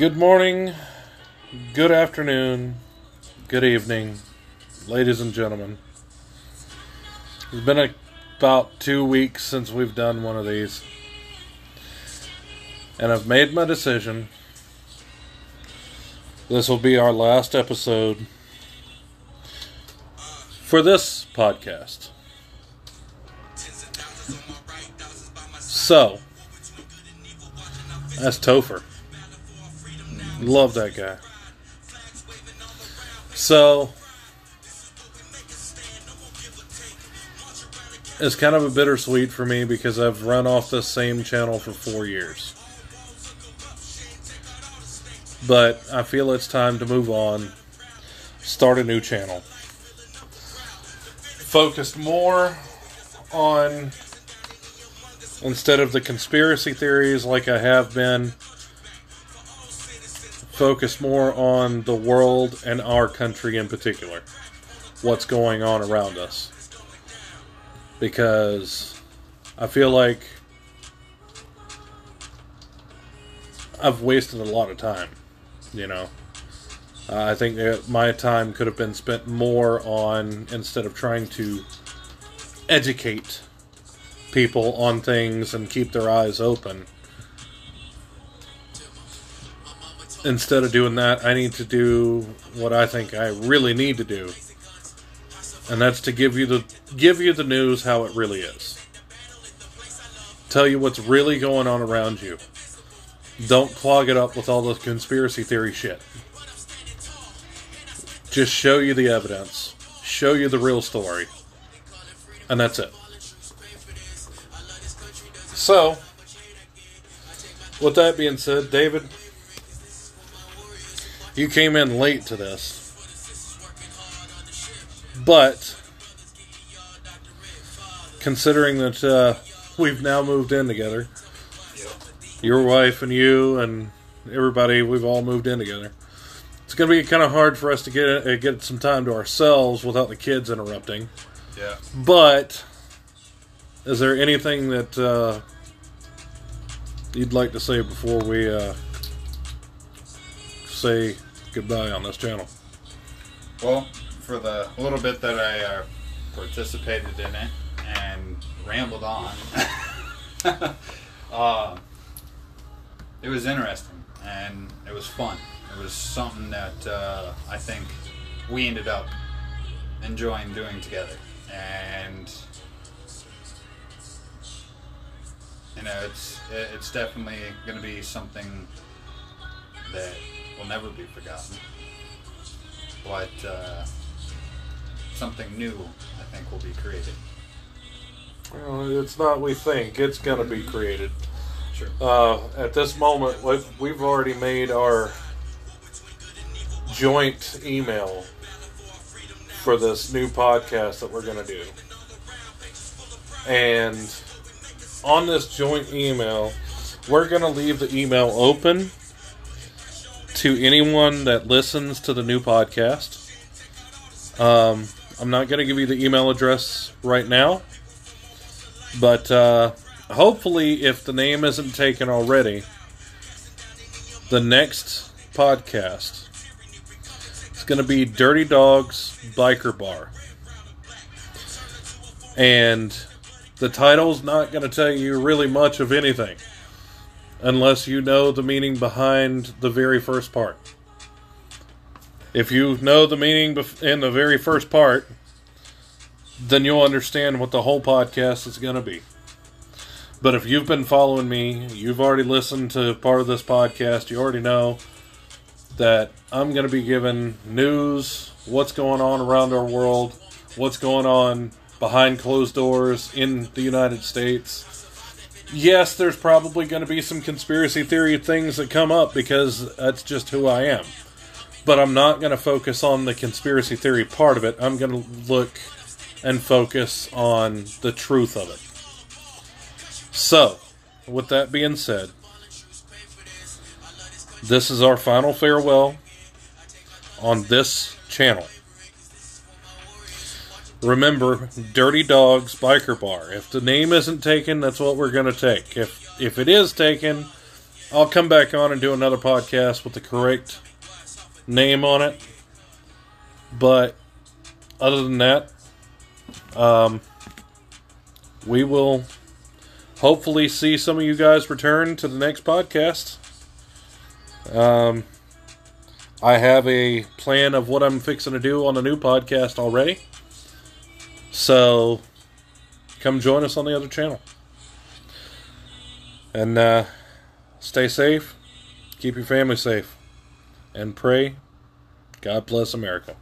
Good morning, good afternoon, good evening, ladies and gentlemen. It's been a, about two weeks since we've done one of these, and I've made my decision. This will be our last episode for this podcast. So, that's Topher. Love that guy. So, it's kind of a bittersweet for me because I've run off the same channel for four years. But I feel it's time to move on, start a new channel. Focused more on, instead of the conspiracy theories like I have been, focus more on the world and our country in particular. What's going on around us. Because I feel like I've wasted a lot of time, you know. Uh, I think that my time could have been spent more on, instead of trying to educate people on things and keep their eyes open. Instead of doing that, I need to do what I think I really need to do. And that's to give you the give you the news how it really is. Tell you what's really going on around you. Don't clog it up with all the conspiracy theory shit. Just show you the evidence. Show you the real story. And that's it. So, with that being said, David, you came in late to this. But, considering that uh, we've now moved in together, your wife and you and everybody, we've all moved in together. It's going to be kind of hard for us to get uh, get some time to ourselves without the kids interrupting. Yeah. But is there anything that uh, you'd like to say before we uh, say goodbye on this channel? Well, for the little bit that I uh, participated in it and rambled on, uh, it was interesting and it was fun. It was something that uh, I think we ended up enjoying doing together. And you know, it's it's definitely going to be something that will never be forgotten. But uh, something new, I think, will be created. Well, it's not we think, it's going to be created. Sure. Uh, at this moment, we've, we've already made our joint email for this new podcast that we're going to do. And on this joint email, we're going to leave the email open to anyone that listens to the new podcast. Um, I'm not going to give you the email address right now, but uh, hopefully, if the name isn't taken already, the next podcast is going to be Dirty Dogs Biker Bar. And the title's not going to tell you really much of anything unless you know the meaning behind the very first part. If you know the meaning in the very first part, then you'll understand what the whole podcast is going to be. But if you've been following me, you've already listened to part of this podcast, you already know that I'm going to be giving news, what's going on around our world, what's going on behind closed doors in the United States. Yes, there's probably going to be some conspiracy theory things that come up because that's just who I am. But I'm not going to focus on the conspiracy theory part of it. I'm going to look and focus on the truth of it. So, with that being said, this is our final farewell on this channel. Remember, Dirty Dogs Biker Bar. If the name isn't taken, that's what we're going to take. If if it is taken, I'll come back on and do another podcast with the correct name on it. But other than that, um, we will hopefully see some of you guys return to the next podcast. Um, I have a plan of what I'm fixing to do on the new podcast already. So come join us on the other channel. And uh, stay safe, keep your family safe, and pray God bless America.